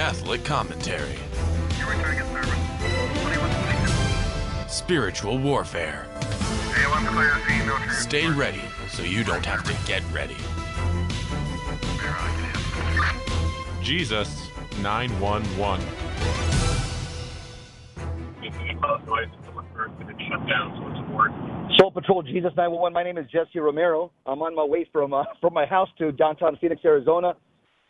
Catholic commentary. Spiritual warfare. Stay ready so you don't have to get ready. Jesus 911. Soul Patrol Jesus 911. My name is Jesse Romero. I'm on my way from uh, from my house to downtown Phoenix, Arizona.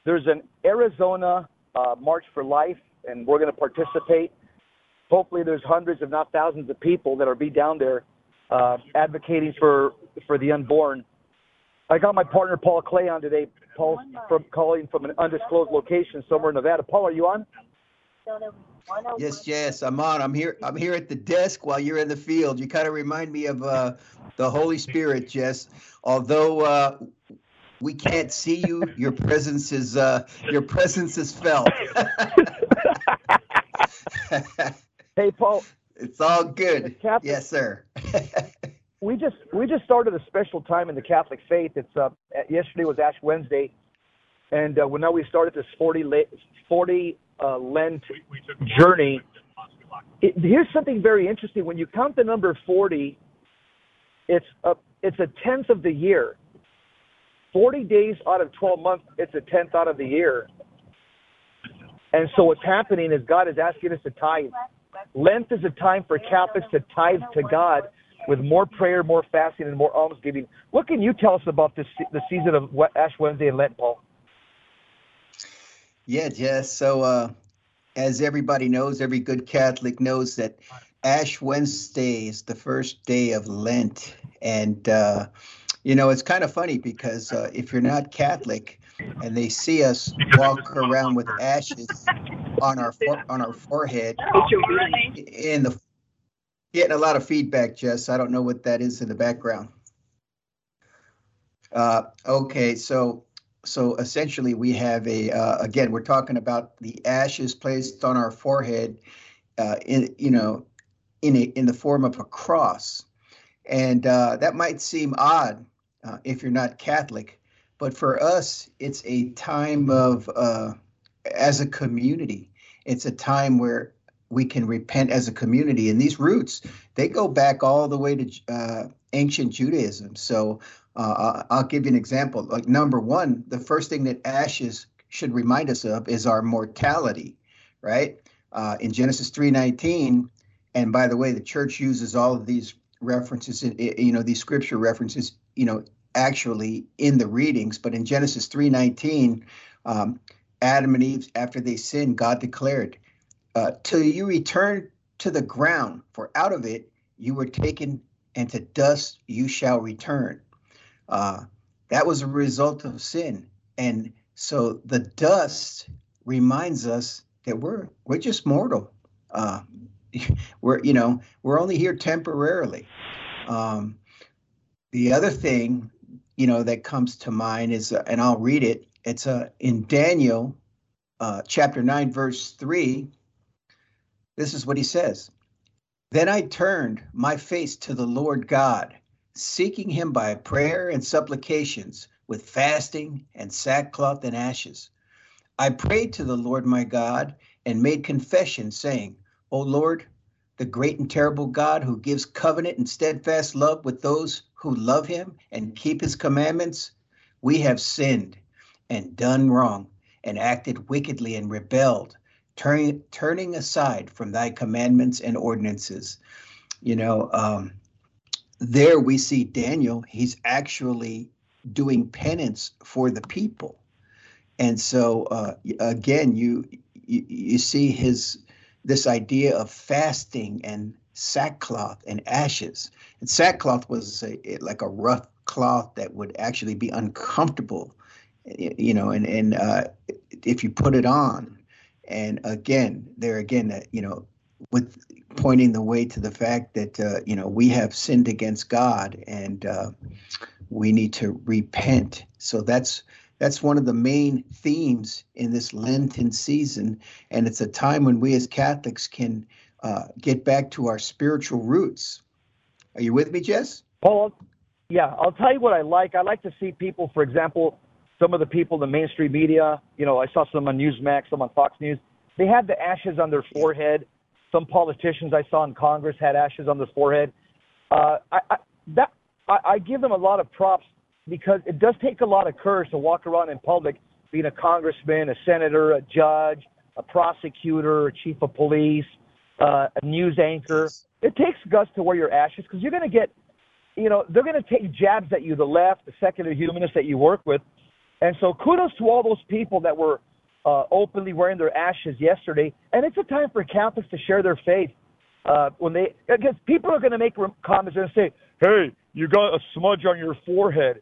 There's an Arizona uh, March for Life, and we're going to participate. Hopefully, there's hundreds, if not thousands, of people that are be down there uh, advocating for for the unborn. I got my partner Paul Clay on today. Paul's from calling from an undisclosed location somewhere in Nevada. Paul, are you on? Yes, yes, I'm on. I'm here. I'm here at the desk while you're in the field. You kind of remind me of uh, the Holy Spirit, Jess. Although uh, we can't see you, your presence is uh, your presence is felt. hey, Paul. It's all good. yes, sir. we just we just started a special time in the Catholic faith. It's uh, yesterday was Ash Wednesday, and uh, well, now we started this 40 40 uh, Lent journey. It, here's something very interesting. When you count the number 40, it's a, it's a tenth of the year. 40 days out of 12 months, it's a tenth out of the year. And so what's happening is God is asking us to tithe. Lent is a time for Catholics to tithe to God with more prayer, more fasting, and more almsgiving. What can you tell us about this the season of Ash Wednesday and Lent, Paul? Yeah, Jess. So, uh, as everybody knows, every good Catholic knows that Ash Wednesday is the first day of Lent. And, uh, you know, it's kind of funny because uh, if you're not Catholic and they see us walk around with ashes on our for- on our forehead in the getting a lot of feedback, Jess. I don't know what that is in the background. Uh, okay, so so essentially we have a uh, again we're talking about the ashes placed on our forehead uh, in you know in a in the form of a cross and uh, that might seem odd uh, if you're not catholic but for us it's a time of uh, as a community it's a time where we can repent as a community and these roots they go back all the way to uh, ancient judaism so uh, I'll give you an example. Like number one, the first thing that ashes should remind us of is our mortality, right? Uh, in Genesis 3:19, and by the way, the church uses all of these references, you know, these scripture references, you know, actually in the readings. But in Genesis 3:19, um, Adam and Eve, after they sinned, God declared, uh, "Till you return to the ground, for out of it you were taken, and to dust you shall return." Uh, that was a result of sin. And so the dust reminds us that we're we're just mortal. Uh, we're you know we're only here temporarily. Um, the other thing you know that comes to mind is, uh, and I'll read it. It's uh, in Daniel uh, chapter nine, verse three. This is what he says. Then I turned my face to the Lord God seeking him by prayer and supplications with fasting and sackcloth and ashes. I prayed to the Lord my God and made confession, saying, O Lord, the great and terrible God who gives covenant and steadfast love with those who love him and keep his commandments, we have sinned and done wrong and acted wickedly and rebelled, turning, turning aside from thy commandments and ordinances. You know, um, there we see Daniel, he's actually doing penance for the people. And so uh, again, you, you you see his this idea of fasting and sackcloth and ashes. And sackcloth was a, like a rough cloth that would actually be uncomfortable, you know, and and uh, if you put it on. And again, there again, uh, you know, with pointing the way to the fact that uh, you know we have sinned against God and uh, we need to repent. So that's that's one of the main themes in this Lenten season, and it's a time when we as Catholics can uh, get back to our spiritual roots. Are you with me, Jess? Paul, yeah, I'll tell you what I like. I like to see people, for example, some of the people in the mainstream media, you know, I saw some on Newsmax, some on Fox News. They had the ashes on their forehead. Some politicians I saw in Congress had ashes on their forehead. Uh, I, I, that I, I give them a lot of props because it does take a lot of courage to walk around in public, being a congressman, a senator, a judge, a prosecutor, a chief of police, uh, a news anchor. It takes guts to wear your ashes because you're going to get, you know, they're going to take jabs at you, the left, the secular humanists that you work with. And so kudos to all those people that were uh, openly wearing their ashes yesterday. And it's a time for Catholics to share their faith. Uh, when they, because people are going to make comments and say, "Hey, you got a smudge on your forehead."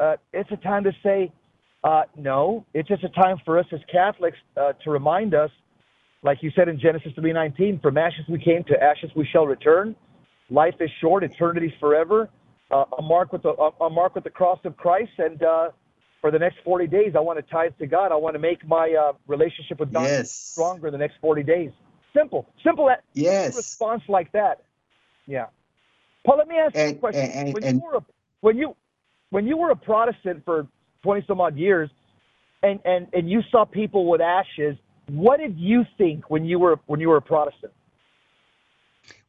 Uh, it's a time to say, uh, no. It's just a time for us as Catholics uh, to remind us, like you said in Genesis 3:19, "From ashes we came, to ashes we shall return." Life is short; eternity is forever. Uh, a mark with the a, a mark with the cross of Christ, and uh, for the next 40 days, I want to tithe to God. I want to make my uh, relationship with God yes. stronger the next 40 days. Simple, simple. Yes. Response like that. Yeah. Paul, let me ask and, you a question. And, when and, you were a, when you when you were a Protestant for 20 some odd years, and and and you saw people with ashes, what did you think when you were when you were a Protestant?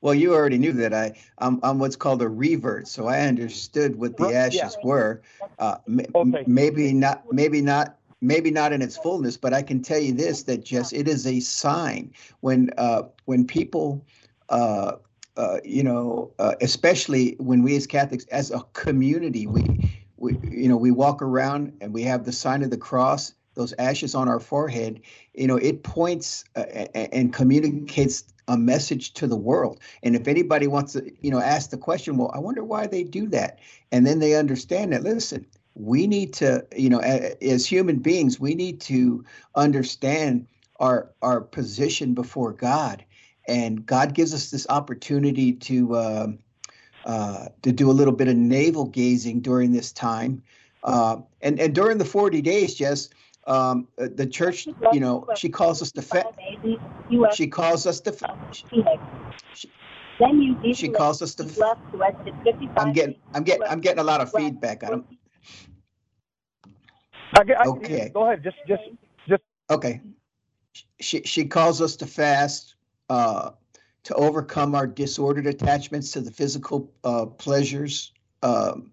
Well, you already knew that I I'm, I'm what's called a revert, so I understood what the ashes yeah. were. Uh, okay. Maybe not, maybe not, maybe not in its fullness, but I can tell you this: that just it is a sign when uh, when people. Uh, uh, you know, uh, especially when we as Catholics, as a community, we, we, you know, we walk around and we have the sign of the cross, those ashes on our forehead. You know, it points uh, and communicates a message to the world. And if anybody wants to, you know, ask the question, well, I wonder why they do that. And then they understand that, listen, we need to, you know, as human beings, we need to understand our our position before God. And God gives us this opportunity to uh, uh, to do a little bit of navel gazing during this time. Uh, and and during the 40 days, just um, uh, the church, you know, she calls us to fa- she calls us to she, she calls us to I'm getting I'm getting I'm getting a lot of feedback. I don't okay. Go ahead. Just just just okay. She she calls us to fast uh, to overcome our disordered attachments to the physical uh, pleasures um,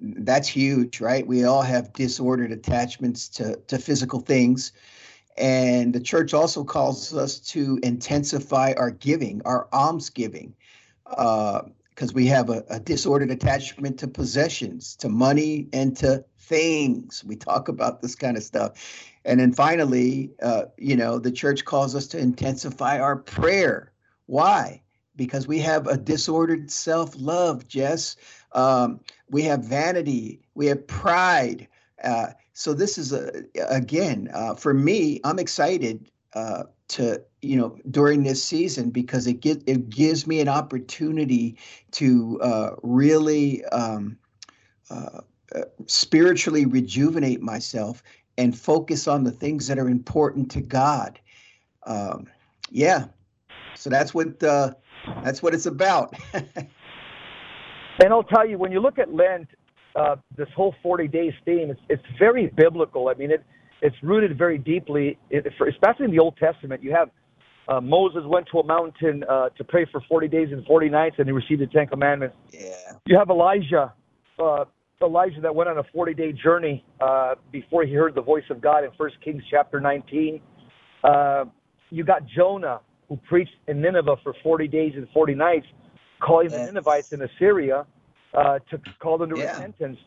that's huge, right? We all have disordered attachments to, to physical things. And the church also calls us to intensify our giving, our alms giving, because uh, we have a, a, disordered attachment to possessions, to money, and to things. We talk about this kind of stuff. And then finally, uh, you know, the church calls us to intensify our prayer. Why? Because we have a disordered self love, Jess. Um, we have vanity, we have pride. Uh, so this is a, again uh, for me. I'm excited uh, to you know during this season because it get, it gives me an opportunity to uh, really um, uh, uh, spiritually rejuvenate myself and focus on the things that are important to God. Um, yeah, so that's what that's what it's about. And I'll tell you, when you look at Lent, uh, this whole 40 days theme, it's, it's very biblical. I mean, it, it's rooted very deeply, it, for, especially in the Old Testament. You have uh, Moses went to a mountain uh, to pray for 40 days and 40 nights, and he received the Ten Commandments. Yeah. You have Elijah, uh, Elijah that went on a 40 day journey uh, before he heard the voice of God in First Kings chapter 19. Uh, you got Jonah who preached in Nineveh for 40 days and 40 nights calling yes. the Ninevites in Assyria uh, to call them to yeah. repentance.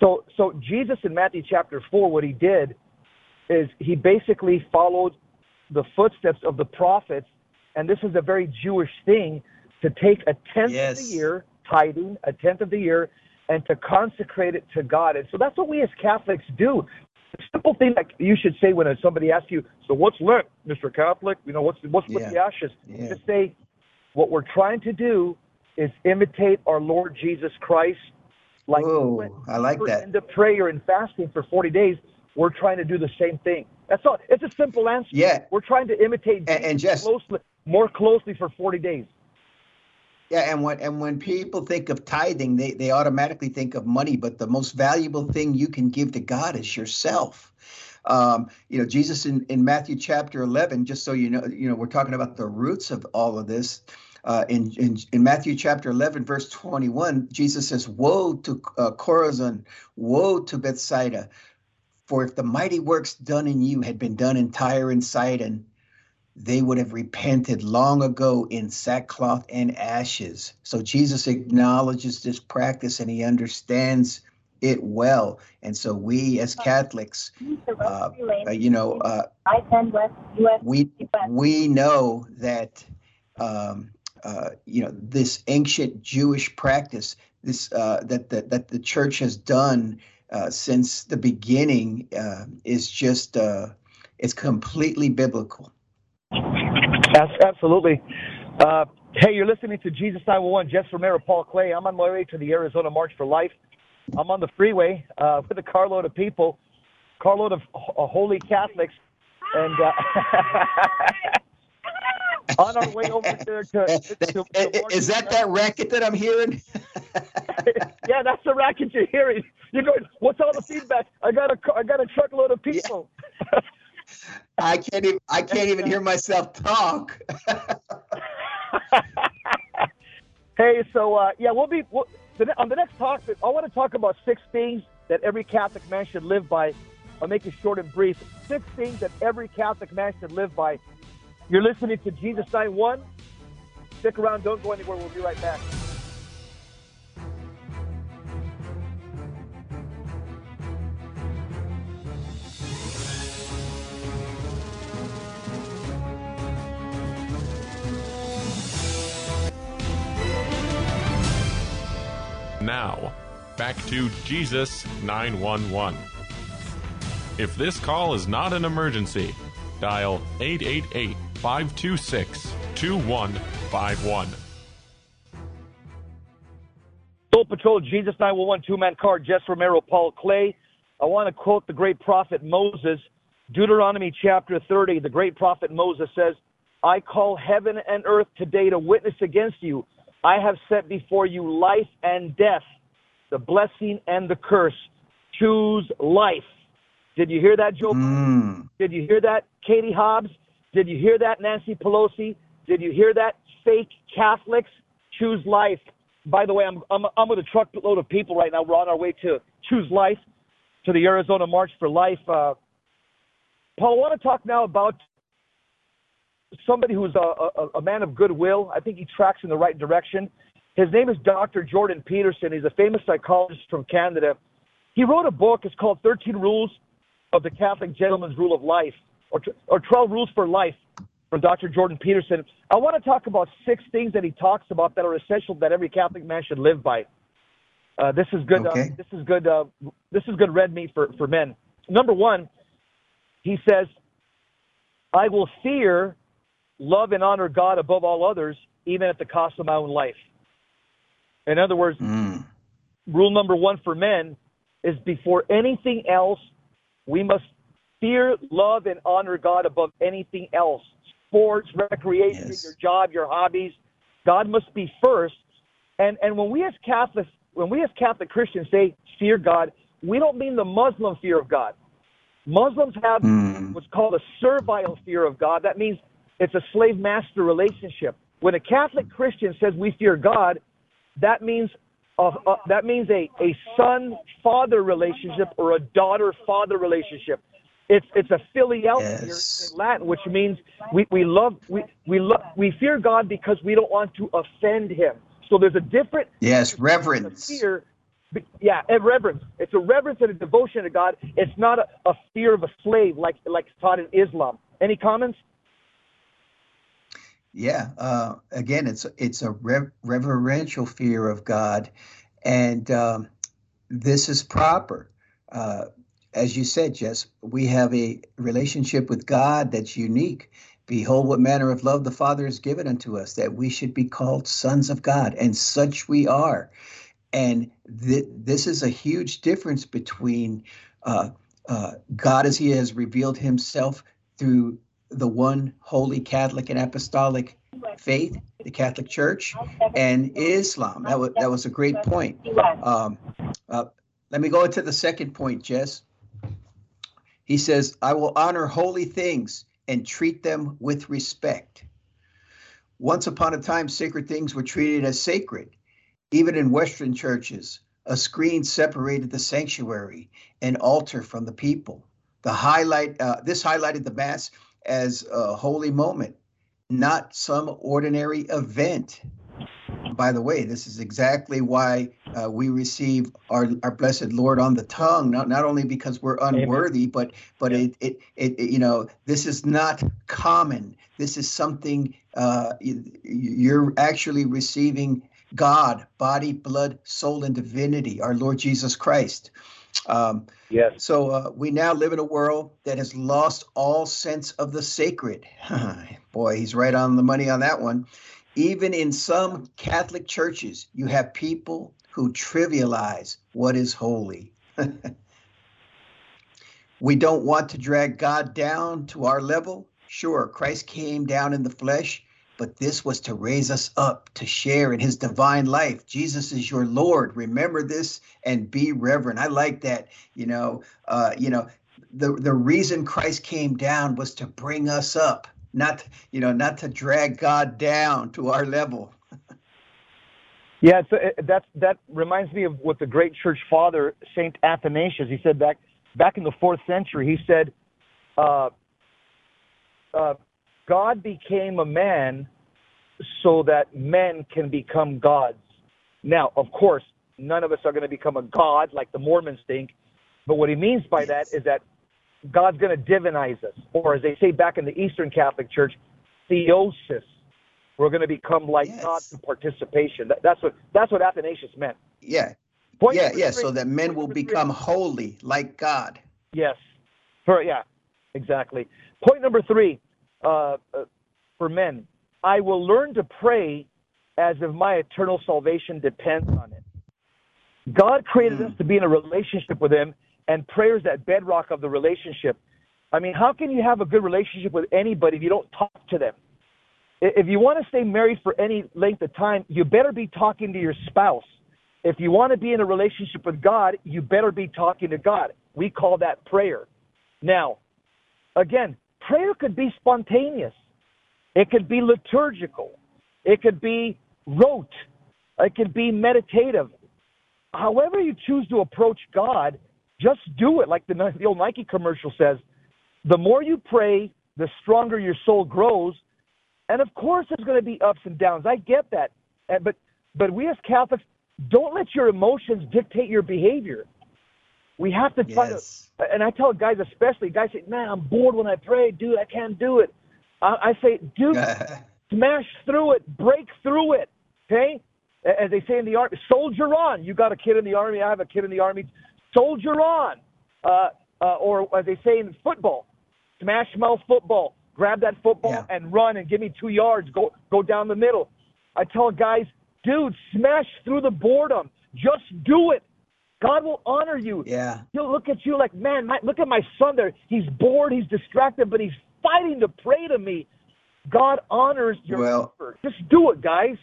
So, so Jesus in Matthew chapter four, what he did is he basically followed the footsteps of the prophets, and this is a very Jewish thing to take a tenth yes. of the year, tithing, a tenth of the year, and to consecrate it to God. And so that's what we as Catholics do. The simple thing that you should say when somebody asks you, "So what's Lent, Mr. Catholic? You know, what's what's yeah. with the ashes?" Yeah. Just say, "What we're trying to do is imitate our Lord Jesus Christ. Like Whoa, I like that. Into prayer and fasting for 40 days, we're trying to do the same thing. That's all. It's a simple answer. Yeah. We're trying to imitate and, and just closely, more closely for 40 days. Yeah, and when and when people think of tithing, they, they automatically think of money, but the most valuable thing you can give to God is yourself. Um, you know, Jesus in, in Matthew chapter 11, just so you know, you know, we're talking about the roots of all of this. Uh, in, in, in Matthew chapter 11, verse 21, Jesus says, Woe to uh, Chorazin, woe to Bethsaida, for if the mighty works done in you had been done in Tyre and Sidon, they would have repented long ago in sackcloth and ashes. So Jesus acknowledges this practice and he understands it well. And so we as Catholics, uh, uh, you know, uh, we we know that um, uh, you know this ancient Jewish practice, this uh, that that that the Church has done uh, since the beginning is just it's completely biblical. Absolutely. Uh, hey, you're listening to Jesus 911, Jess Romero, Paul Clay. I'm on my way to the Arizona March for Life. I'm on the freeway uh, with a carload of people, carload of uh, holy Catholics, and uh, on our way over there to. to, to is that that racket that I'm hearing? yeah, that's the racket you're hearing. You're going. What's all the feedback? I got a I got a truckload of people. Yeah. I can't even I can't even hear myself talk. hey, so uh, yeah, we'll be we'll, on the next talk. I want to talk about six things that every Catholic man should live by. I'll make it short and brief. Six things that every Catholic man should live by. You're listening to Jesus Nine One. Stick around. Don't go anywhere. We'll be right back. Now, back to Jesus 911. If this call is not an emergency, dial 888 526 2151. Soul Patrol, Jesus 911, two man car, Jess Romero, Paul Clay. I want to quote the great prophet Moses, Deuteronomy chapter 30. The great prophet Moses says, I call heaven and earth today to witness against you I have set before you life and death, the blessing and the curse. Choose life. Did you hear that, Joe? Mm. Did you hear that, Katie Hobbs? Did you hear that, Nancy Pelosi? Did you hear that, fake Catholics? Choose life. By the way, I'm, I'm, I'm with a truckload of people right now. We're on our way to Choose Life, to the Arizona March for Life. Uh, Paul, I want to talk now about somebody who's a, a, a man of goodwill. I think he tracks in the right direction. His name is Dr. Jordan Peterson. He's a famous psychologist from Canada. He wrote a book. It's called 13 Rules of the Catholic Gentleman's Rule of Life, or, or 12 Rules for Life from Dr. Jordan Peterson. I want to talk about six things that he talks about that are essential that every Catholic man should live by. Uh, this is good. Uh, okay. Uh, this is good. Uh, this is good red meat for, for men. Number one, he says, "I will fear love and honor God above all others, even at the cost of my own life. In other words, mm. rule number one for men is before anything else, we must fear, love, and honor God above anything else. Sports, recreation, yes. your job, your hobbies. God must be first. And and when we as Catholics, when we as Catholic Christians say fear God, we don't mean the Muslim fear of God. Muslims have mm. what's called a servile fear of God. That means it's a slave master relationship. When a Catholic Christian says we fear God, that means uh, uh, that means a, a son father relationship or a daughter father relationship. It's it's a filial yes. in Latin, which means we, we love we we love we fear God because we don't want to offend Him. So there's a different yes reverence fear. Yeah, and reverence. It's a reverence and a devotion to God. It's not a, a fear of a slave like like taught in Islam. Any comments? Yeah, uh, again, it's it's a rev- reverential fear of God, and um, this is proper. Uh, as you said, Jess, we have a relationship with God that's unique. Behold, what manner of love the Father has given unto us, that we should be called sons of God, and such we are. And th- this is a huge difference between uh, uh God as He has revealed Himself through the one holy Catholic and apostolic faith, the Catholic Church, and Islam. That was that was a great point. Um, uh, let me go into the second point, Jess. He says, "I will honor holy things and treat them with respect." Once upon a time, sacred things were treated as sacred. Even in Western churches, a screen separated the sanctuary and altar from the people. The highlight, uh, this highlighted the Mass as a holy moment, not some ordinary event. By the way, this is exactly why uh, we receive our, our blessed Lord on the tongue, not, not only because we're unworthy, Amen. but but yeah. it, it, it, it, you know, this is not common. This is something uh, you're actually receiving God, body, blood, soul, and divinity, our Lord Jesus Christ. Um, yes. So uh, we now live in a world that has lost all sense of the sacred. Boy, he's right on the money on that one. Even in some Catholic churches, you have people who trivialize what is holy. we don't want to drag God down to our level. Sure, Christ came down in the flesh but this was to raise us up to share in his divine life. Jesus is your Lord. Remember this and be reverent. I like that. You know, uh, you know, the the reason Christ came down was to bring us up, not you know, not to drag God down to our level. yeah, it's a, that's that reminds me of what the great church father Saint Athanasius he said back back in the fourth century. He said. Uh, uh, God became a man so that men can become gods. Now, of course, none of us are going to become a god like the Mormons think, but what he means by that is that God's going to divinize us, or as they say back in the Eastern Catholic Church, theosis. We're going to become like yes. God through participation. That, that's what that's what Athanasius meant. Yeah. Point yeah, yeah. Three, so that men will become three. holy like God. Yes. For yeah, exactly. Point number three uh, uh, for men. I will learn to pray as if my eternal salvation depends on it. God created us to be in a relationship with Him, and prayer is that bedrock of the relationship. I mean, how can you have a good relationship with anybody if you don't talk to them? If you want to stay married for any length of time, you better be talking to your spouse. If you want to be in a relationship with God, you better be talking to God. We call that prayer. Now, again, prayer could be spontaneous. It could be liturgical. It could be rote. It could be meditative. However you choose to approach God, just do it. Like the, the old Nike commercial says, the more you pray, the stronger your soul grows. And of course, there's going to be ups and downs. I get that. But but we as Catholics don't let your emotions dictate your behavior. We have to try yes. to, and I tell guys especially, guys say, "Man, I'm bored when I pray, dude. I can't do it." I, I say, "Dude, smash through it, break through it." Okay, as they say in the army, soldier on. You got a kid in the army. I have a kid in the army. Soldier on. Uh, uh, or as they say in football, smash mouth football. Grab that football yeah. and run and give me two yards. Go go down the middle. I tell guys, dude, smash through the boredom. Just do it. God will honor you. Yeah. He'll look at you like, man, my, look at my son there. He's bored, he's distracted, but he's fighting to pray to me. God honors your well, effort. Just do it, guys.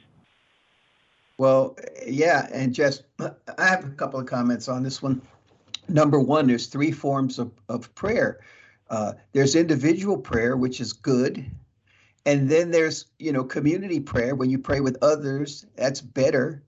Well, yeah, and just I have a couple of comments on this one. Number one, there's three forms of, of prayer. Uh, there's individual prayer, which is good, and then there's you know community prayer when you pray with others. That's better.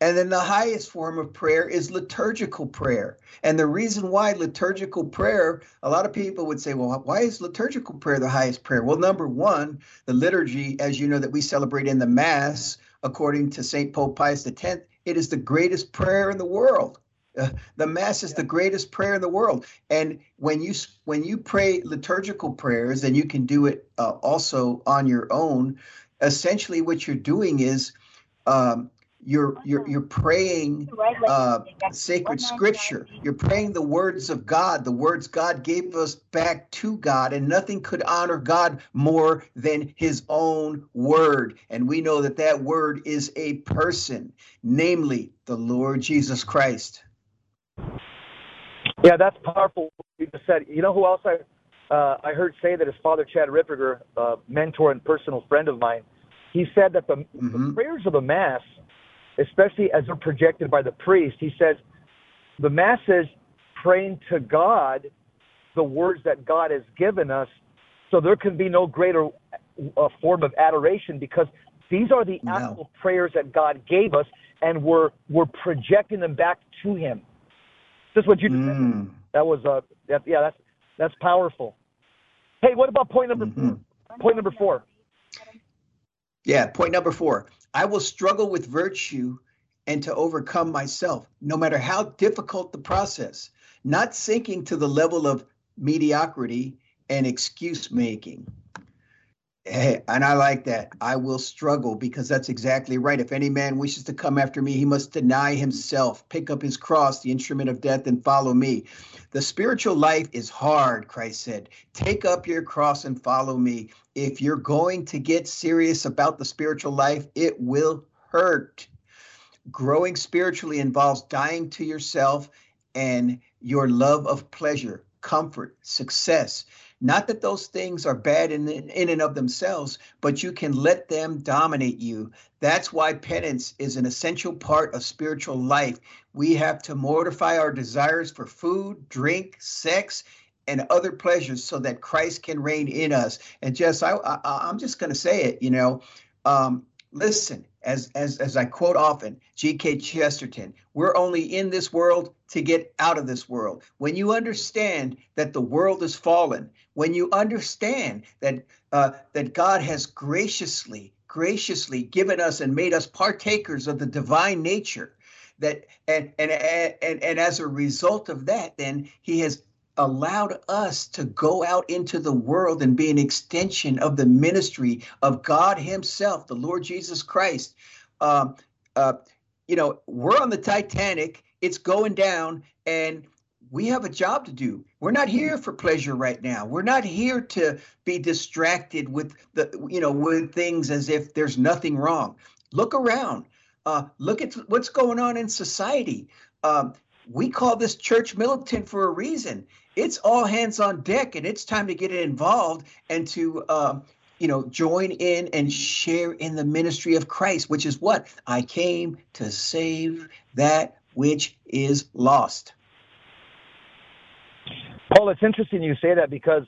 And then the highest form of prayer is liturgical prayer. And the reason why liturgical prayer, a lot of people would say, well, why is liturgical prayer the highest prayer? Well, number one, the liturgy, as you know, that we celebrate in the Mass, according to St. Pope Pius X, it is the greatest prayer in the world. Uh, the mass is yeah. the greatest prayer in the world and when you when you pray liturgical prayers and you can do it uh, also on your own essentially what you're doing is um, you're you're you're praying uh, sacred scripture. You're praying the words of God, the words God gave us back to God, and nothing could honor God more than His own word. And we know that that word is a person, namely the Lord Jesus Christ. Yeah, that's powerful. You just said. You know who else I uh, I heard say that his father Chad Ripperger, a mentor and personal friend of mine he said that the, mm-hmm. the prayers of the Mass, especially as they're projected by the priest, he says the Mass is praying to God the words that God has given us. So there can be no greater uh, form of adoration because these are the no. actual prayers that God gave us, and we're we're projecting them back to Him. This is what you mm. That was uh, that, yeah, that's that's powerful. Hey, what about point number mm-hmm. point number four? Yeah, point number four. I will struggle with virtue and to overcome myself, no matter how difficult the process, not sinking to the level of mediocrity and excuse making. Hey, and I like that. I will struggle because that's exactly right. If any man wishes to come after me, he must deny himself, pick up his cross, the instrument of death, and follow me. The spiritual life is hard, Christ said. Take up your cross and follow me. If you're going to get serious about the spiritual life, it will hurt. Growing spiritually involves dying to yourself and your love of pleasure, comfort, success. Not that those things are bad in, in and of themselves, but you can let them dominate you. That's why penance is an essential part of spiritual life. We have to mortify our desires for food, drink, sex, and other pleasures so that Christ can reign in us. And just I, I am just going to say it, you know, um, listen, as as as I quote often, G.K. Chesterton, we're only in this world to get out of this world. When you understand that the world is fallen, when you understand that uh, that God has graciously graciously given us and made us partakers of the divine nature, that and and and and as a result of that, then He has allowed us to go out into the world and be an extension of the ministry of God Himself, the Lord Jesus Christ. Um, uh, you know, we're on the Titanic, it's going down, and we have a job to do. We're not here for pleasure right now. We're not here to be distracted with the, you know, with things as if there's nothing wrong. Look around. Uh, look at what's going on in society. Um, we call this church militant for a reason it's all hands on deck and it's time to get involved and to uh, you know join in and share in the ministry of christ which is what? I came to save that which is lost. Paul it's interesting you say that because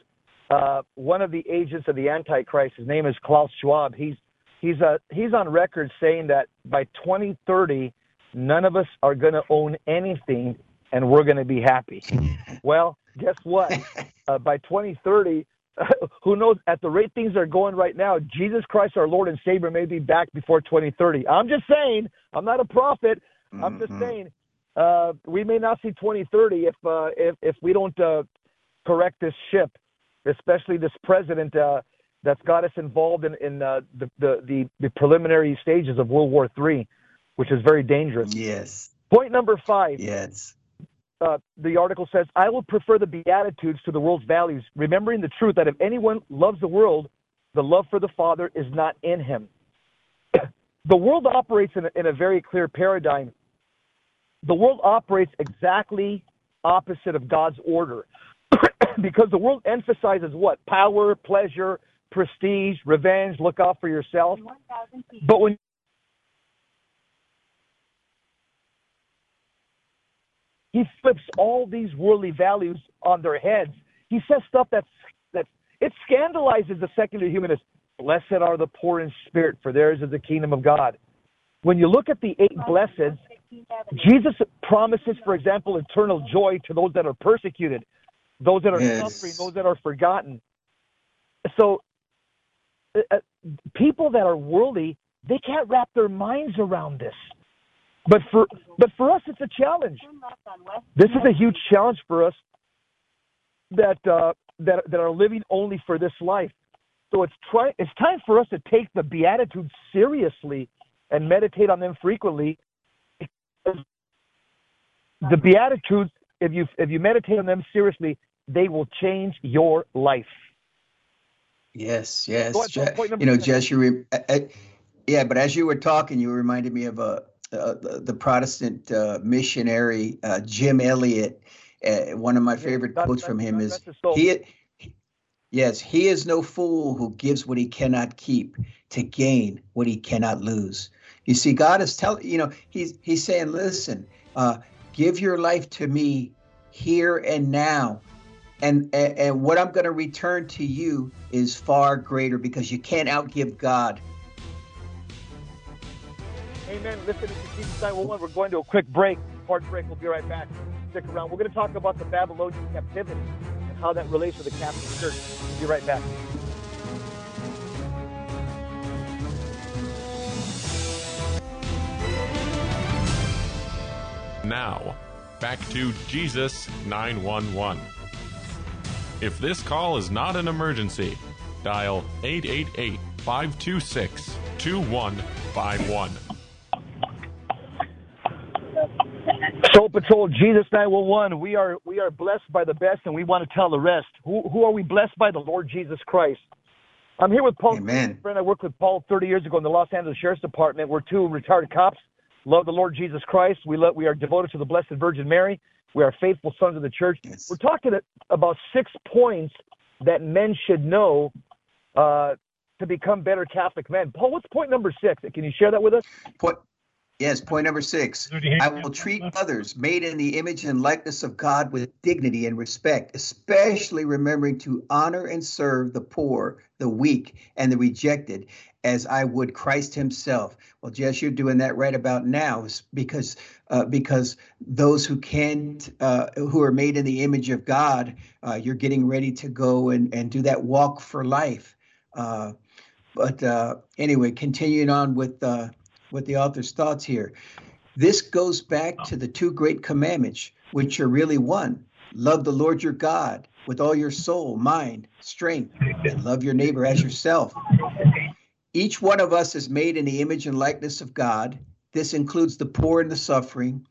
uh, one of the agents of the antichrist his name is klaus schwab he's he's uh, he's on record saying that by 2030 none of us are going to own anything and we're going to be happy. Well guess what? uh, by 2030, who knows? At the rate things are going right now, Jesus Christ, our Lord and Savior, may be back before 2030. I'm just saying. I'm not a prophet. Mm-hmm. I'm just mm-hmm. saying. Uh, we may not see 2030 if uh, if if we don't uh, correct this ship, especially this president uh, that's got us involved in in uh, the, the the the preliminary stages of World War III, which is very dangerous. Yes. Point number five. Yes uh, the article says, I will prefer the Beatitudes to the world's values, remembering the truth that if anyone loves the world, the love for the Father is not in him. the world operates in a, in a very clear paradigm. The world operates exactly opposite of God's order because the world emphasizes what? Power, pleasure, prestige, revenge, look out for yourself. But when He flips all these worldly values on their heads. He says stuff that's that it scandalizes the secular humanist. Blessed are the poor in spirit, for theirs is the kingdom of God. When you look at the eight blesseds, Jesus promises, for example, eternal joy to those that are persecuted, those that are yes. suffering, those that are forgotten. So, uh, uh people that are worldly, they can't wrap their minds around this. But for but for us, it's a challenge. This is a huge challenge for us that uh, that that are living only for this life. So it's try it's time for us to take the beatitudes seriously and meditate on them frequently. The beatitudes, if you if you meditate on them seriously, they will change your life. Yes, yes. you know, Jess, you re- I, I, yeah, but as you were talking, you reminded me of a uh, the, the, Protestant uh, missionary uh, Jim Elliot. Uh, one of my favorite quotes from him is he, Yes, he is no fool who gives what he cannot keep to gain what he cannot lose. You see, God is telling you know he's he's saying, listen, uh, give your life to me here and now, and and, and what I'm going to return to you is far greater because you can't outgive God. Amen. Listen to Jesus 911. We're going to a quick break. Hard break. We'll be right back. Stick around. We're going to talk about the Babylonian captivity and how that relates to the Catholic Church. We'll be right back. Now, back to Jesus 911. If this call is not an emergency, dial 888 526 2151. Soul Patrol, Jesus 911. We are we are blessed by the best, and we want to tell the rest. Who who are we blessed by? The Lord Jesus Christ. I'm here with Paul. Amen. Friend, I worked with Paul 30 years ago in the Los Angeles Sheriff's Department. We're two retired cops. Love the Lord Jesus Christ. We love, we are devoted to the Blessed Virgin Mary. We are faithful sons of the church. Yes. We're talking about six points that men should know uh, to become better Catholic men. Paul, what's point number six? Can you share that with us? Point, yes, point number six. I will treat others made in the image and likeness of God with dignity and respect, especially remembering to honor and serve the poor, the weak, and the rejected, as I would Christ Himself. Well, Jess, you're doing that right about now, because uh, because those who can't, uh, who are made in the image of God, uh, you're getting ready to go and and do that walk for life. Uh, but uh, anyway, continuing on with uh, with the author's thoughts here. This goes back to the two great commandments, which are really one love the Lord your God with all your soul, mind, strength, and love your neighbor as yourself. Each one of us is made in the image and likeness of God. This includes the poor and the suffering,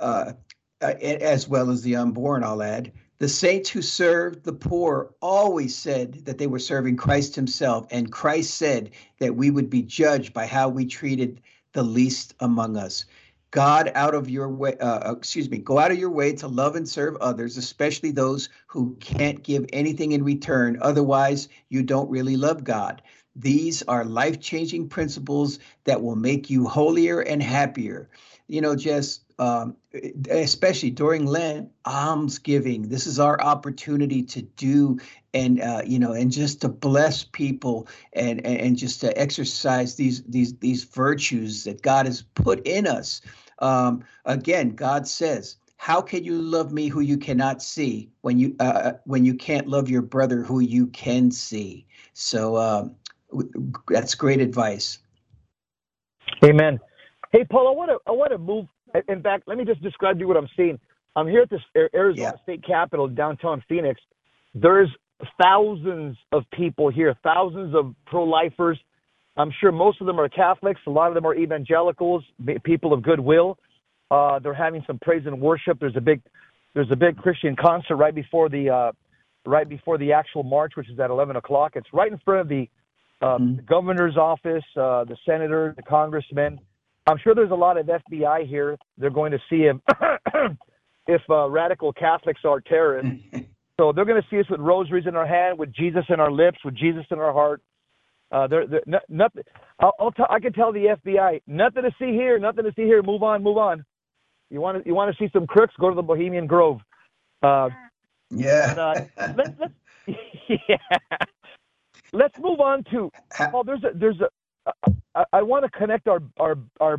uh, as well as the unborn, I'll add. The saints who served the poor always said that they were serving Christ Himself, and Christ said that we would be judged by how we treated the least among us. God, out of your way, uh, excuse me, go out of your way to love and serve others, especially those who can't give anything in return. Otherwise, you don't really love God. These are life changing principles that will make you holier and happier. You know, just um, especially during Lent, almsgiving. This is our opportunity to do and uh, you know, and just to bless people and, and and just to exercise these these these virtues that God has put in us. Um, again, God says, "How can you love me who you cannot see when you uh, when you can't love your brother who you can see?" So um, that's great advice. Amen. Hey, Paul, I want to I want to move. In fact, let me just describe to you what I'm seeing. I'm here at this Arizona Yeah. State Capitol, downtown Phoenix. There's thousands of people here, thousands of pro-lifers. I'm sure most of them are Catholics. A lot of them are evangelicals, people of goodwill. Uh, they're having some praise and worship. There's a big, there's a big Christian concert right before the, uh, right before the actual march, which is at 11 o'clock. It's right in front of the, uh, Mhm. the governor's office, uh, the senator, the congressmen. I'm sure there's a lot of FBI here. They're going to see if if uh, radical Catholics are terrorists. So they're going to see us with rosaries in our hand, with Jesus in our lips, with Jesus in our heart. Uh, they're, they're no, nothing. I'll, I'll t- I can tell the FBI nothing to see here, nothing to see here. Move on, move on. You want to you want to see some crooks? Go to the Bohemian Grove. Uh, yeah. uh, let's, let's yeah. Let's move on to Paul. There's a there's a I, I want to connect our our our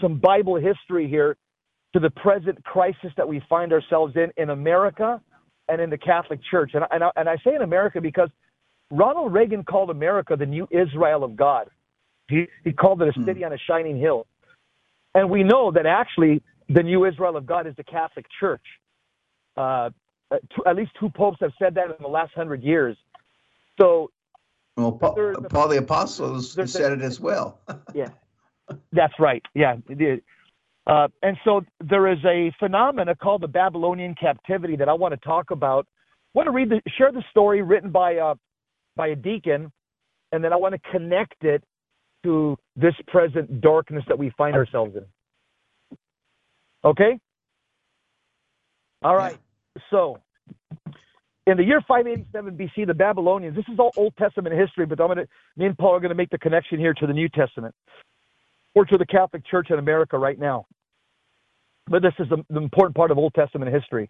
some Bible history here to the present crisis that we find ourselves in in America and in the Catholic Church. And I- and I, and I say in America because Ronald Reagan called America the new Israel of God. He he called it a Hmm. city on a shining hill. And we know that actually the new Israel of God is the Catholic Church. Uh, uh, at least two popes have said that in the last hundred years. So well, Paul, there's a- Paul the Apostle there's a- said it as well. yeah, that's right. Yeah. Uh, and so there is a phenomena called the Babylonian captivity that I want to talk about. I want to read the share the story written by uh, by a deacon, and then I want to connect it to this present darkness that we find ourselves in. Okay. All right. So in the year 587 BC, the Babylonians, this is all Old Testament history, but I'm gonna, me and Paul are going to make the connection here to the New Testament or to the Catholic Church in America right now. But this is the, the important part of Old Testament history.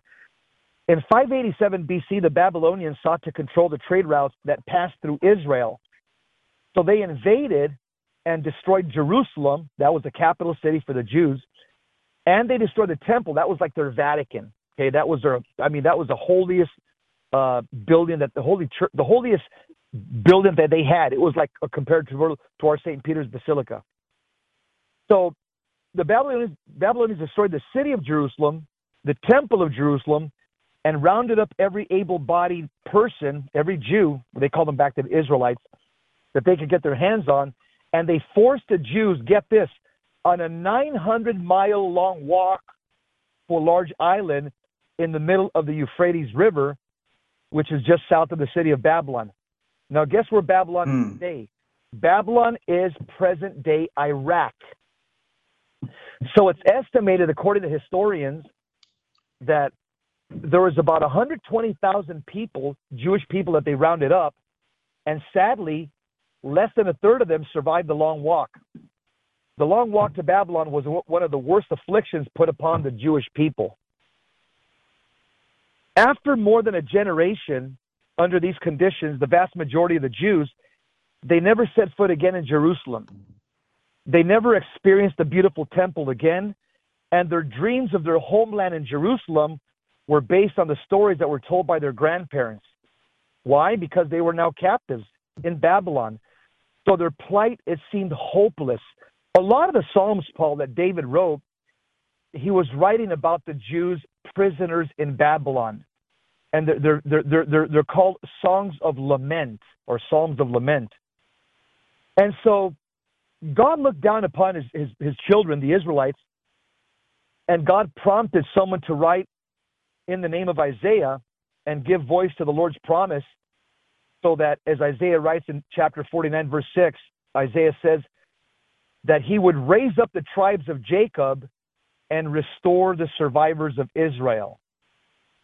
In 587 BC, the Babylonians sought to control the trade routes that passed through Israel. So they invaded and destroyed Jerusalem. That was the capital city for the Jews. And they destroyed the temple. That was like their Vatican. Okay, that was their, I mean, that was the holiest uh, building that the holy church, the holiest building that they had. It was like uh, compared to, to our St. Peter's Basilica. So the Babylonians, Babylonians destroyed the city of Jerusalem, the temple of Jerusalem, and rounded up every able bodied person, every Jew, they called them back the Israelites, that they could get their hands on. And they forced the Jews, get this, on a 900 mile long walk for a large island in the middle of the Euphrates River, which is just south of the city of Babylon. Now, guess where Babylon mm. is today? Babylon is present day Iraq. So it's estimated, according to historians, that there was about 120,000 people, Jewish people, that they rounded up, and sadly, less than a third of them survived the long walk. The long walk to Babylon was one of the worst afflictions put upon the Jewish people. After more than a generation under these conditions, the vast majority of the Jews, they never set foot again in Jerusalem. They never experienced the beautiful temple again, and their dreams of their homeland in Jerusalem were based on the stories that were told by their grandparents. Why? Because they were now captives in Babylon. So their plight, it seemed hopeless. A lot of the Psalms, Paul, that David wrote, he was writing about the Jews prisoners in Babylon. And they're, they're, they're, they're, they're called songs of lament or psalms of lament. And so God looked down upon his, his, his children, the Israelites, and God prompted someone to write in the name of Isaiah and give voice to the Lord's promise so that, as Isaiah writes in chapter 49, verse 6, Isaiah says that he would raise up the tribes of Jacob and restore the survivors of Israel.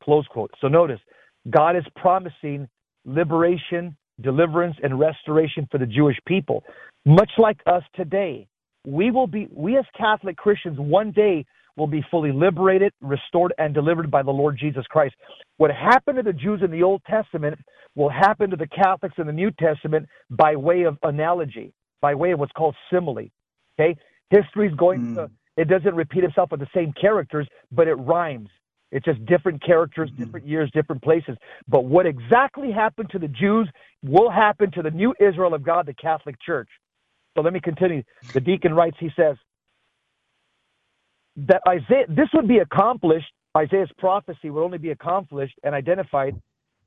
Close quote. So notice, God is promising liberation, deliverance, and restoration for the Jewish people. Much like us today, we will be, we as Catholic Christians, one day will be fully liberated, restored, and delivered by the Lord Jesus Christ. What happened to the Jews in the Old Testament will happen to the Catholics in the New Testament by way of analogy, by way of what's called simile. Okay? History is going mm. to, it doesn't repeat itself with the same characters, but it rhymes. It's just different characters, mm-hmm. different years, different places. But what exactly happened to the Jews will happen to the new Israel of God, the Catholic Church. So let me continue. The deacon writes, he says, that Isaiah, this would be accomplished, Isaiah's prophecy would only be accomplished and identified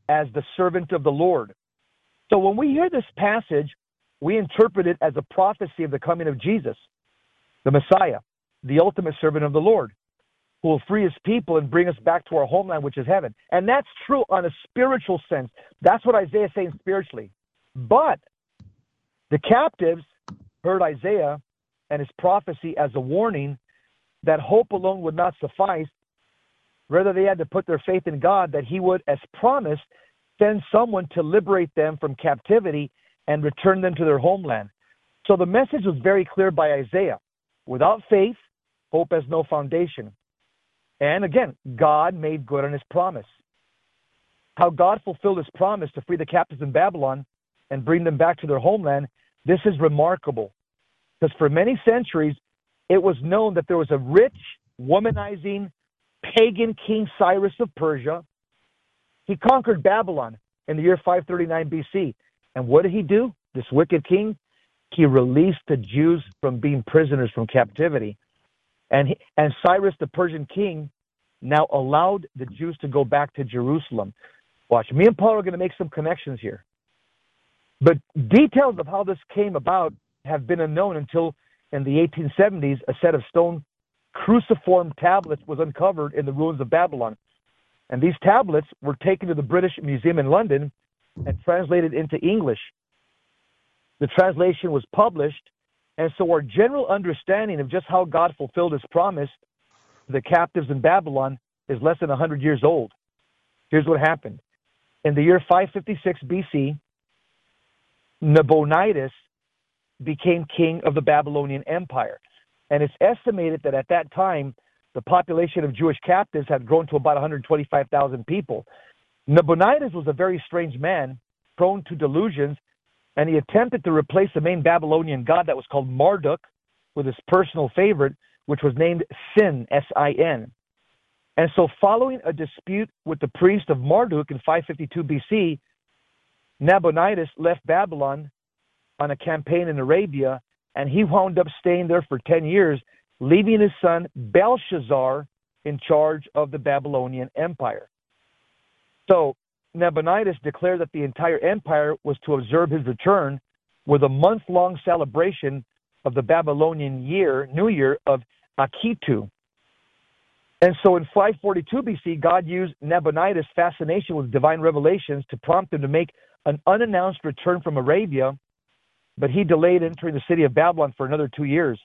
as the servant of the Lord. So when we hear this passage, we interpret it as a prophecy of the coming of Jesus, the Messiah, the ultimate servant of the Lord, who will free his people and bring us back to our homeland, which is heaven. And that's true on a spiritual sense. That's what Isaiah is saying spiritually. But the captives heard Isaiah and his prophecy as a warning that hope alone would not suffice. Rather, they had to put their faith in God that He would, as promised, send someone to liberate them from captivity and return them to their homeland. So the message was very clear by Isaiah. Without faith, hope has no foundation. And again, God made good on his promise. How God fulfilled his promise to free the captives in Babylon and bring them back to their homeland, this is remarkable. Because for many centuries, it was known that there was a rich, womanizing, pagan king Cyrus of Persia. He conquered Babylon in the year 539 BC. And what did he do? This wicked king? He released the Jews from being prisoners from captivity. And, he, and Cyrus, the Persian king, now allowed the Jews to go back to Jerusalem. Watch, me and Paul are going to make some connections here. But details of how this came about have been unknown until in the 1870s, a set of stone cuneiform tablets was uncovered in the ruins of Babylon. And these tablets were taken to the British Museum in London and translated into English. The translation was published, and so our general understanding of just how God fulfilled his promise to the captives in Babylon is less than 100 years old. Here's what happened in the year 556 BC, Nabonidus became king of the Babylonian Empire. And it's estimated that at that time, the population of Jewish captives had grown to about 125,000 people. Nabonidus was a very strange man, prone to delusions, and he attempted to replace the main Babylonian god that was called Marduk with his personal favorite, which was named Sin, S I N. And so, following a dispute with the priest of Marduk in 552 BC, Nabonidus left Babylon on a campaign in Arabia, and he wound up staying there for 10 years, leaving his son Belshazzar in charge of the Babylonian Empire. So, Nabonidus declared that the entire empire was to observe his return with a month long celebration of the Babylonian year, New Year of Akitu. And so in 542 BC, God used Nabonidus' fascination with divine revelations to prompt him to make an unannounced return from Arabia, but he delayed entering the city of Babylon for another two years.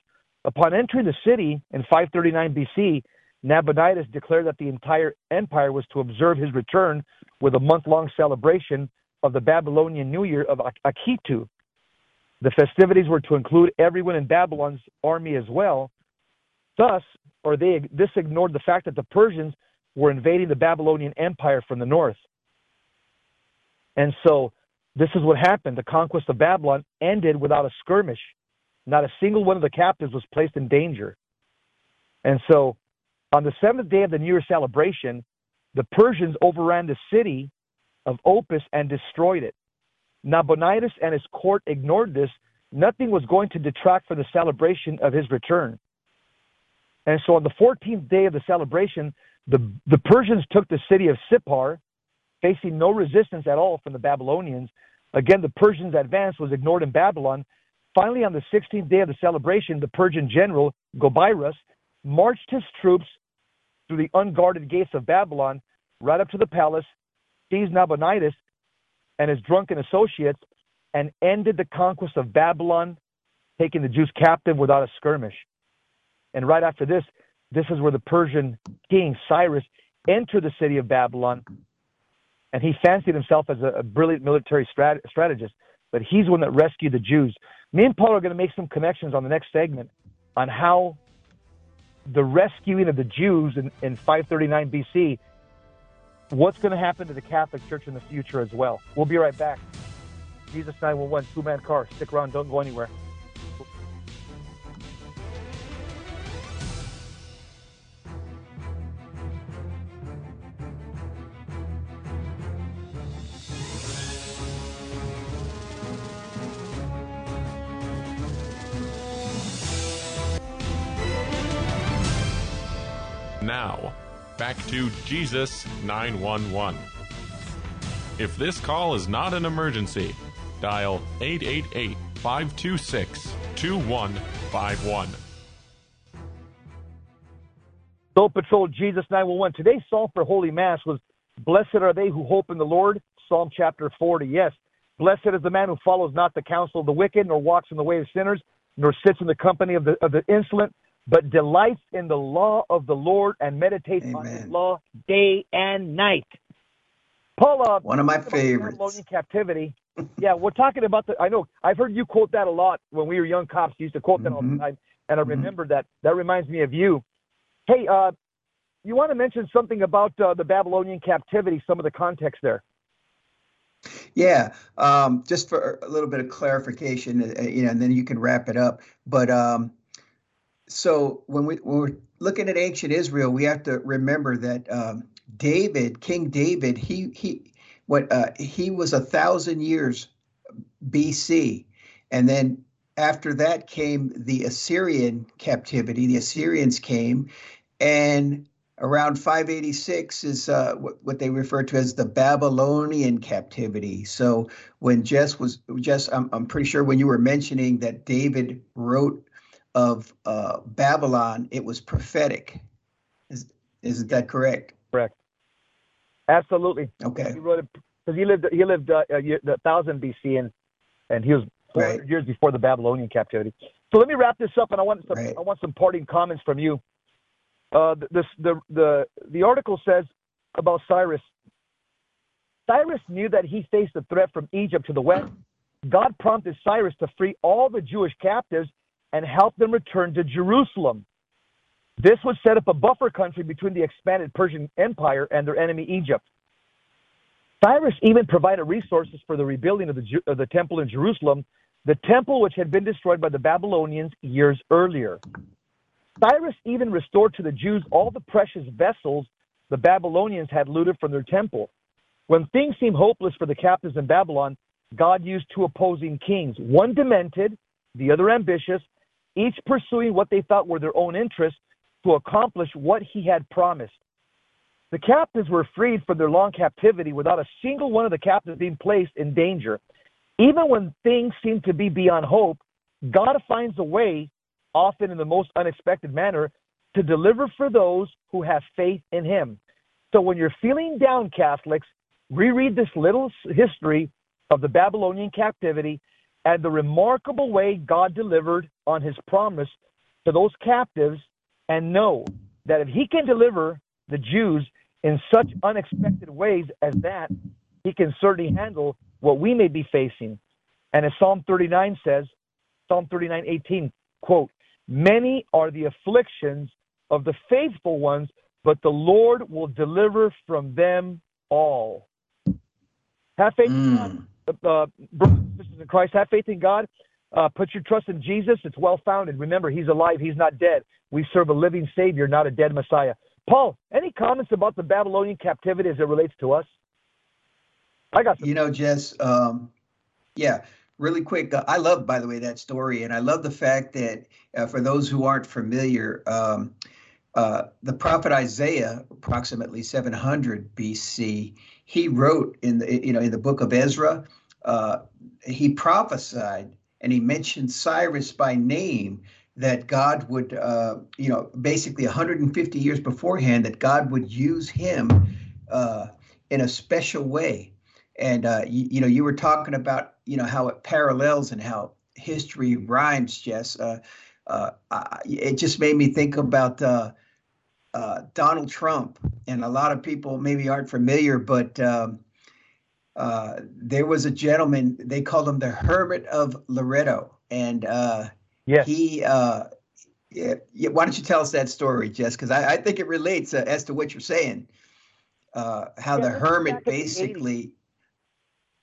Upon entering the city in 539 BC, Nabonidus declared that the entire empire was to observe his return with a month long celebration of the Babylonian New Year of Akitu. The festivities were to include everyone in Babylon's army as well. Thus, or they this ignored the fact that the Persians were invading the Babylonian Empire from the north. And so this is what happened. The conquest of Babylon ended without a skirmish. Not a single one of the captives was placed in danger. And so on the seventh day of the New Year celebration, the Persians overran the city of Opis and destroyed it. Nabonidus and his court ignored this. Nothing was going to detract from the celebration of his return. And so on the 14th day of the celebration, the, the Persians took the city of Sippar, facing no resistance at all from the Babylonians. Again, the Persians' advance was ignored in Babylon. Finally, on the 16th day of the celebration, the Persian general, Gobryas, marched his troops through the unguarded gates of Babylon right up to the palace, seized Nabonidus and his drunken associates, and ended the conquest of Babylon, taking the Jews captive without a skirmish. And right after this, this is where the Persian king Cyrus entered the city of Babylon, and he fancied himself as a, brilliant military strat- strategist, but he's the one that rescued the Jews. Me and Paul are going to make some connections on the next segment on how the rescuing of the Jews in, in 539 BC, what's going to happen to the Catholic Church in the future as well. We'll be right back. Jesus 911, two man car. Stick around, don't go anywhere. To Jesus 911. If this call is not an emergency, dial 888 526 2151. Soul Patrol Jesus 911. Today's psalm for Holy Mass was Blessed are they who hope in the Lord, Psalm chapter 40. Yes, blessed is the man who follows not the counsel of the wicked, nor walks in the way of sinners, nor sits in the company of the, of the insolent, but delights in the law of the Lord and meditates Amen. on his law day and night. Paula, one of my favorites. Babylonian captivity. yeah, we're talking about the. I know I've heard you quote that a lot when we were young cops. You used to quote mm-hmm. that all the mm-hmm. time, and I mm-hmm. remember that. That reminds me of you. Hey, uh, you want to mention something about uh, the Babylonian captivity? Some of the context there. Yeah, um, just for a little bit of clarification, uh, you know, and then you can wrap it up. But um, so when we when we're looking at ancient Israel, we have to remember that um, David, King David, he he what uh, he was a thousand years BC, and then after that came the Assyrian captivity. The Assyrians came, and around 586 is uh, what, what, they refer to as the Babylonian captivity. So when Jess was Jess, I'm, I'm pretty sure when you were mentioning that David wrote of uh, Babylon, it was prophetic. Is isn't that correct? Correct. Absolutely. Okay. He wrote it because he lived he lived uh, a thousand BC and and he was four right. years before the Babylonian captivity. So let me wrap this up, and I want some right. I want some parting comments from you. Uh, this the the the article says about Cyrus. Cyrus knew that he faced a threat from Egypt to the west. God prompted Cyrus to free all the Jewish captives and help them return to Jerusalem. This would set up a buffer country between the expanded Persian Empire and their enemy Egypt. Cyrus even provided resources for the rebuilding of the, of the temple in Jerusalem, the temple which had been destroyed by the Babylonians years earlier. Cyrus even restored to the Jews all the precious vessels the Babylonians had looted from their temple. When things seemed hopeless for the captives in Babylon, God used two opposing kings, one demented, the other ambitious, each pursuing what they thought were their own interests to accomplish what he had promised. The captives were freed from their long captivity without a single one of the captives being placed in danger. Even when things seem to be beyond hope, God finds a way, often in the most unexpected manner, to deliver for those who have faith in Him. So when you're feeling down, Catholics, reread this little history of the Babylonian captivity and the remarkable way God delivered on His promise to those captives and know that if he can deliver the Jews in such unexpected ways as that, he can certainly handle what we may be facing. And as Psalm 39 says, Psalm 39, 18, quote, Many are the afflictions of the faithful ones, but the Lord will deliver from them all. Have faith mm. Uh, in Christ, have faith in God. Uh, put your trust in Jesus. It's well founded. Remember, He's alive. He's not dead. We serve a living Savior, not a dead Messiah. Paul, any comments about the Babylonian captivity as it relates to us? I got. Some. You know, Jess. Um, yeah, really quick. Uh, I love, by the way, that story, and I love the fact that uh, for those who aren't familiar, um, uh, the prophet Isaiah, approximately 700 BC, he wrote in the you know in the book of Ezra. Uh, he prophesied and he mentioned Cyrus by name that God would, uh, you know, basically 150 years beforehand, that God would use him uh, in a special way. And, uh, you, you, know, you were talking about, you know, how it parallels and how history rhymes, Jess. Uh, uh, it just made me think about uh, Donald Trump. And a lot of people maybe aren't familiar, but um, uh, there was a gentleman they called him the Hermit of Loretto, and uh, yes. he. Uh, yeah, yeah, why don't you tell us that story, Jess? Because I, I, think it relates uh, as to what you're saying. Uh, how yeah, the hermit basically.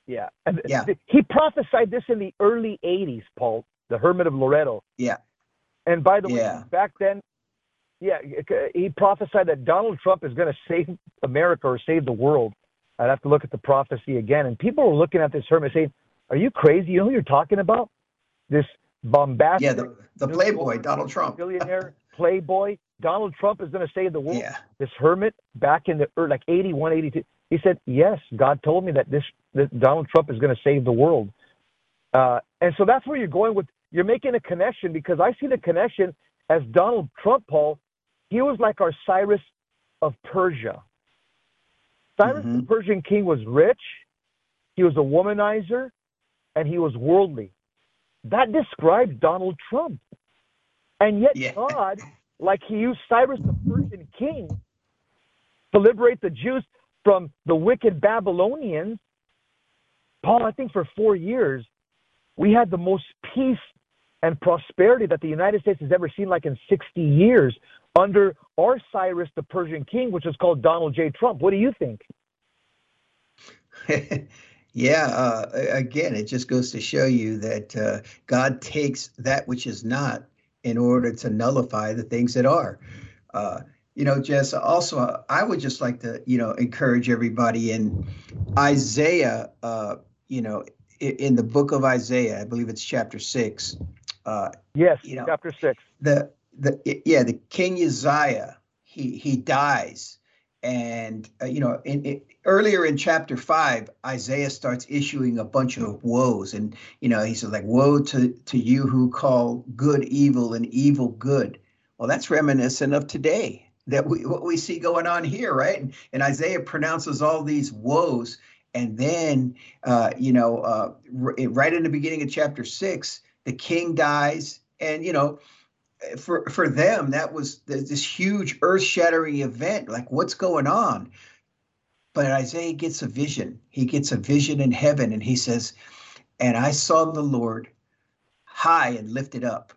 The yeah, yeah. He prophesied this in the early '80s, Paul, the Hermit of Loretto. Yeah. And by the yeah. way, back then, yeah, he prophesied that Donald Trump is going to save America or save the world. I'd have to look at the prophecy again. And people were looking at this hermit saying, Are you crazy? You know who you're talking about? This bombastic. Yeah, the, the playboy, Donald Trump. Billionaire playboy. Donald Trump is going to save the world. Yeah. This hermit back in the like 81, 82. He said, Yes, God told me that this, this Donald Trump is going to save the world. Uh, and so that's where you're going with, you're making a connection because I see the connection as Donald Trump, Paul. He was like our Cyrus of Persia. Cyrus mm-hmm. the Persian king was rich, he was a womanizer, and he was worldly. That describes Donald Trump. And yet, yeah. God, like he used Cyrus the Persian king to liberate the Jews from the wicked Babylonians, Paul, I think for four years, we had the most peace and prosperity that the United States has ever seen, like in 60 years, under our Cyrus the Persian king, which is called Donald J. Trump. What do you think? yeah, uh, again, it just goes to show you that uh, God takes that which is not in order to nullify the things that are. Uh, you know, Jess, also, uh, I would just like to, you know, encourage everybody in Isaiah, uh, you know, in, in the book of Isaiah, I believe it's chapter six. Uh, yes, you know, chapter six. The the yeah, the King Uzziah, he he dies, and uh, you know, in, in, earlier in chapter five, Isaiah starts issuing a bunch of woes, and you know, he says like, "Woe to to you who call good evil and evil good." Well, that's reminiscent of today that we what we see going on here, right? And, and Isaiah pronounces all these woes, and then uh, you know, uh, right in the beginning of chapter six, the king dies, and you know, for for them that was this huge earth-shattering event. Like, what's going on? but Isaiah gets a vision. He gets a vision in heaven, and he says, "And I saw the Lord high and lifted up,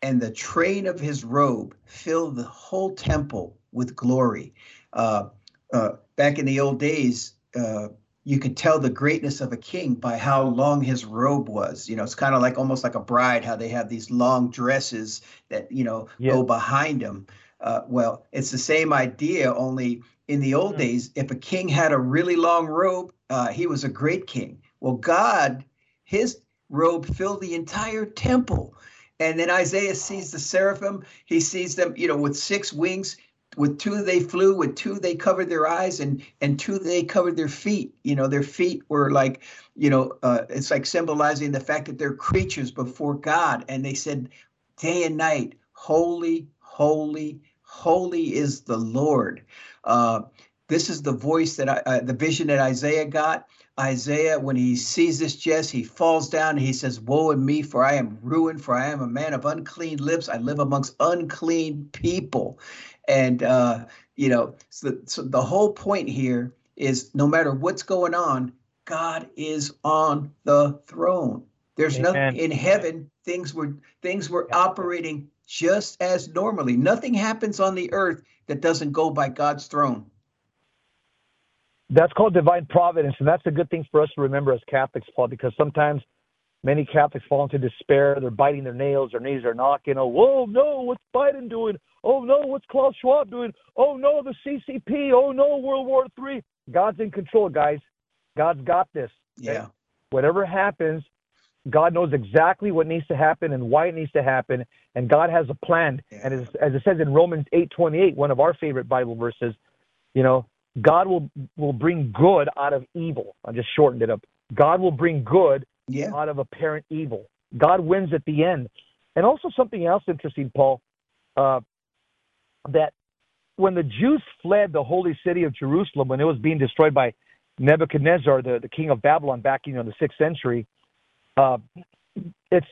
and the train of his robe filled the whole temple with glory." Uh, uh, back in the old days, uh, you could tell the greatness of a king by how long his robe was. You know, it's kind of like almost like a bride, how they have these long dresses that, you know, yeah. go behind them. Uh, well, it's the same idea, only in the old mm-hmm. days, if a king had a really long robe, uh, he was a great king. Well, God, his robe filled the entire temple. And then Isaiah sees the seraphim. He sees them, you know, with six wings with two they flew with two they covered their eyes and and two they covered their feet you know their feet were like you know uh, it's like symbolizing the fact that they're creatures before god and they said day and night holy holy holy is the lord uh, this is the voice that I, uh, the vision that isaiah got Isaiah, when he sees this Jess, he falls down and he says, Woe in me, for I am ruined, for I am a man of unclean lips. I live amongst unclean people. And, uh, you know, so, so the whole point here is no matter what's going on, God is on the throne. There's Amen. nothing in heaven. Things were things were operating just as normally. Nothing happens on the earth that doesn't go by God's throne. That's called divine providence, and that's a good thing for us to remember as Catholics, Paul, because sometimes many Catholics fall into despair. They're biting their nails, their knees are knocking. Oh, whoa, no, what's Biden doing? Oh no, what's Klaus Schwab doing? Oh no, the CCP. Oh no, World War III. God's in control, guys. God's got this. Yeah. Whatever happens, God knows exactly what needs to happen and why it needs to happen, and God has a plan. Yeah. And as, as it says in Romans eight twenty eight, one of our favorite Bible verses, you know, God will will bring good out of evil. I just shortened it up. God will bring good yeah. out of apparent evil. God wins at the end. And also something else interesting, Paul. Uh, that when the Jews fled the holy city of Jerusalem, when it was being destroyed by Nebuchadnezzar, the, the king of Babylon, back you know, in the sixth century, uh, it's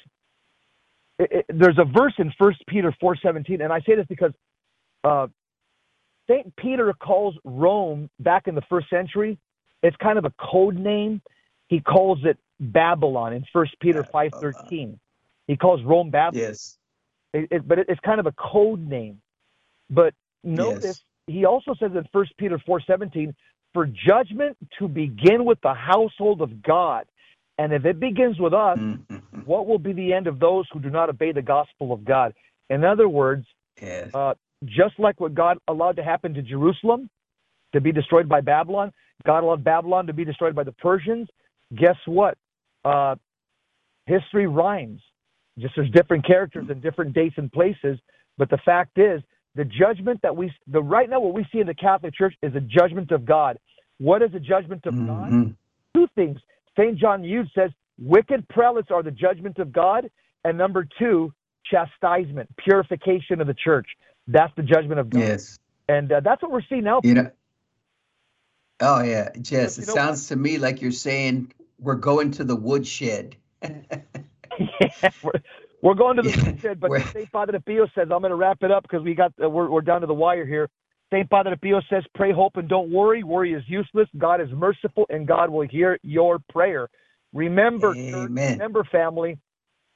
it, it, there's a verse in First Peter four seventeen, and I say this because uh, Saint Peter calls Rome back in the first century. It's kind of a code name. He calls it Babylon in First Peter five thirteen. He calls Rome Babylon. Yes. It, but it's kind of a code name. But notice yes. he also says in 1 Peter 4:17, for judgment to begin with the household of God. And if it begins with us, mm-hmm. what will be the end of those who do not obey the gospel of God? In other words, yes. uh, just like what God allowed to happen to Jerusalem, to be destroyed by Babylon, God allowed Babylon to be destroyed by the Persians. Guess what? Uh, history rhymes. Just there's different characters and different dates and places. But the fact is, the judgment that we the right now what we see in the Catholic Church is a judgment of God. What is a judgment of mm-hmm. God? Two things. St. John Eudes says wicked prelates are the judgment of God, and number two, chastisement, purification of the church. That's the judgment of God. Yes. And uh, that's what we're seeing now. You know, oh yeah, Jess. It sounds to me like you're saying we're going to the woodshed. yeah, we're going to the yeah, but St. Padre Pio says, I'm going to wrap it up because we got, uh, we're, we're down to the wire here. St. Padre Pio says, pray, hope, and don't worry. Worry is useless. God is merciful, and God will hear your prayer. Remember, church, remember, family,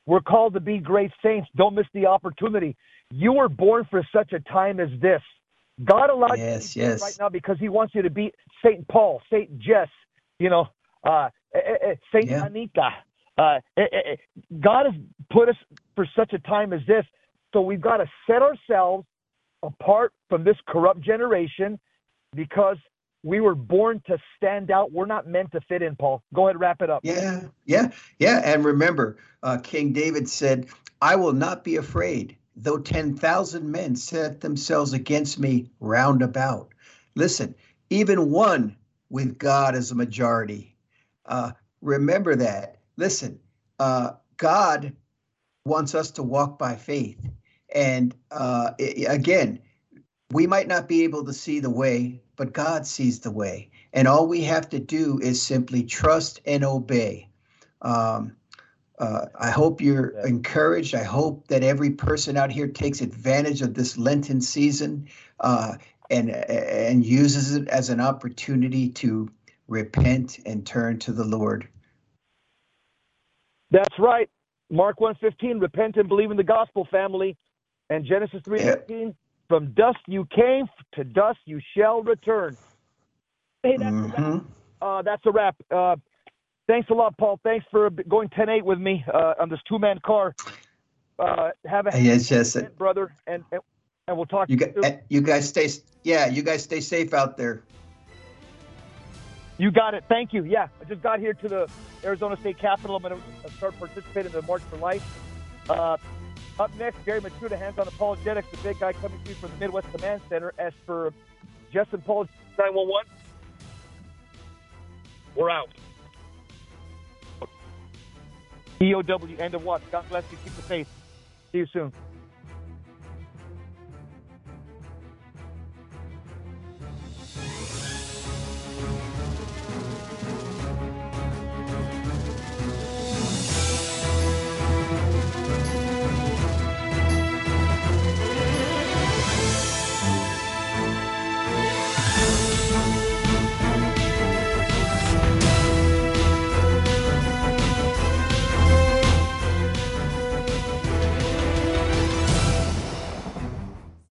we're called to be great saints. Don't miss the opportunity. You were born for such a time as this. God allowed yes, you to yes. right now because He wants you to be Saint Paul, Saint Jess, you know, uh, eh, eh, eh, Saint yeah. Anita, uh, it, it, God has put us for such a time as this. So we've got to set ourselves apart from this corrupt generation because we were born to stand out. We're not meant to fit in, Paul. Go ahead, wrap it up. Yeah, yeah, yeah. And remember, uh, King David said, I will not be afraid, though 10,000 men set themselves against me round about. Listen, even one with God as a majority. Uh, remember that. Listen, uh, God wants us to walk by faith. And uh, again, we might not be able to see the way, but God sees the way. And all we have to do is simply trust and obey. Um, uh, I hope you're yeah. encouraged. I hope that every person out here takes advantage of this Lenten season. Uh, and and uses it as an opportunity to repent and turn to the Lord. That's right. Mark 1:15, repent and believe in the gospel, family. And Genesis 3:15, from dust you came, to dust you shall return. Hey, that's mm-hmm. a wrap. Uh, that's a wrap. Uh, thanks a lot, Paul. Thanks for going 10-8 with me uh, on this two-man car. Uh, have a yes, yes, brother, and, and, and we'll talk. You, guys, you guys stay. Yeah, you guys stay safe out there. You got it. Thank you. Yeah, I just got here to the Arizona State Capitol. I'm going to start participating in the March for Life. Uh, up next, Gary Michuta, Hands on Apologetics, the big guy coming to you from the Midwest Command Center. As for Jess and Paul, 911, we're out. EOW, end of what? God bless you. Keep the faith. See you soon.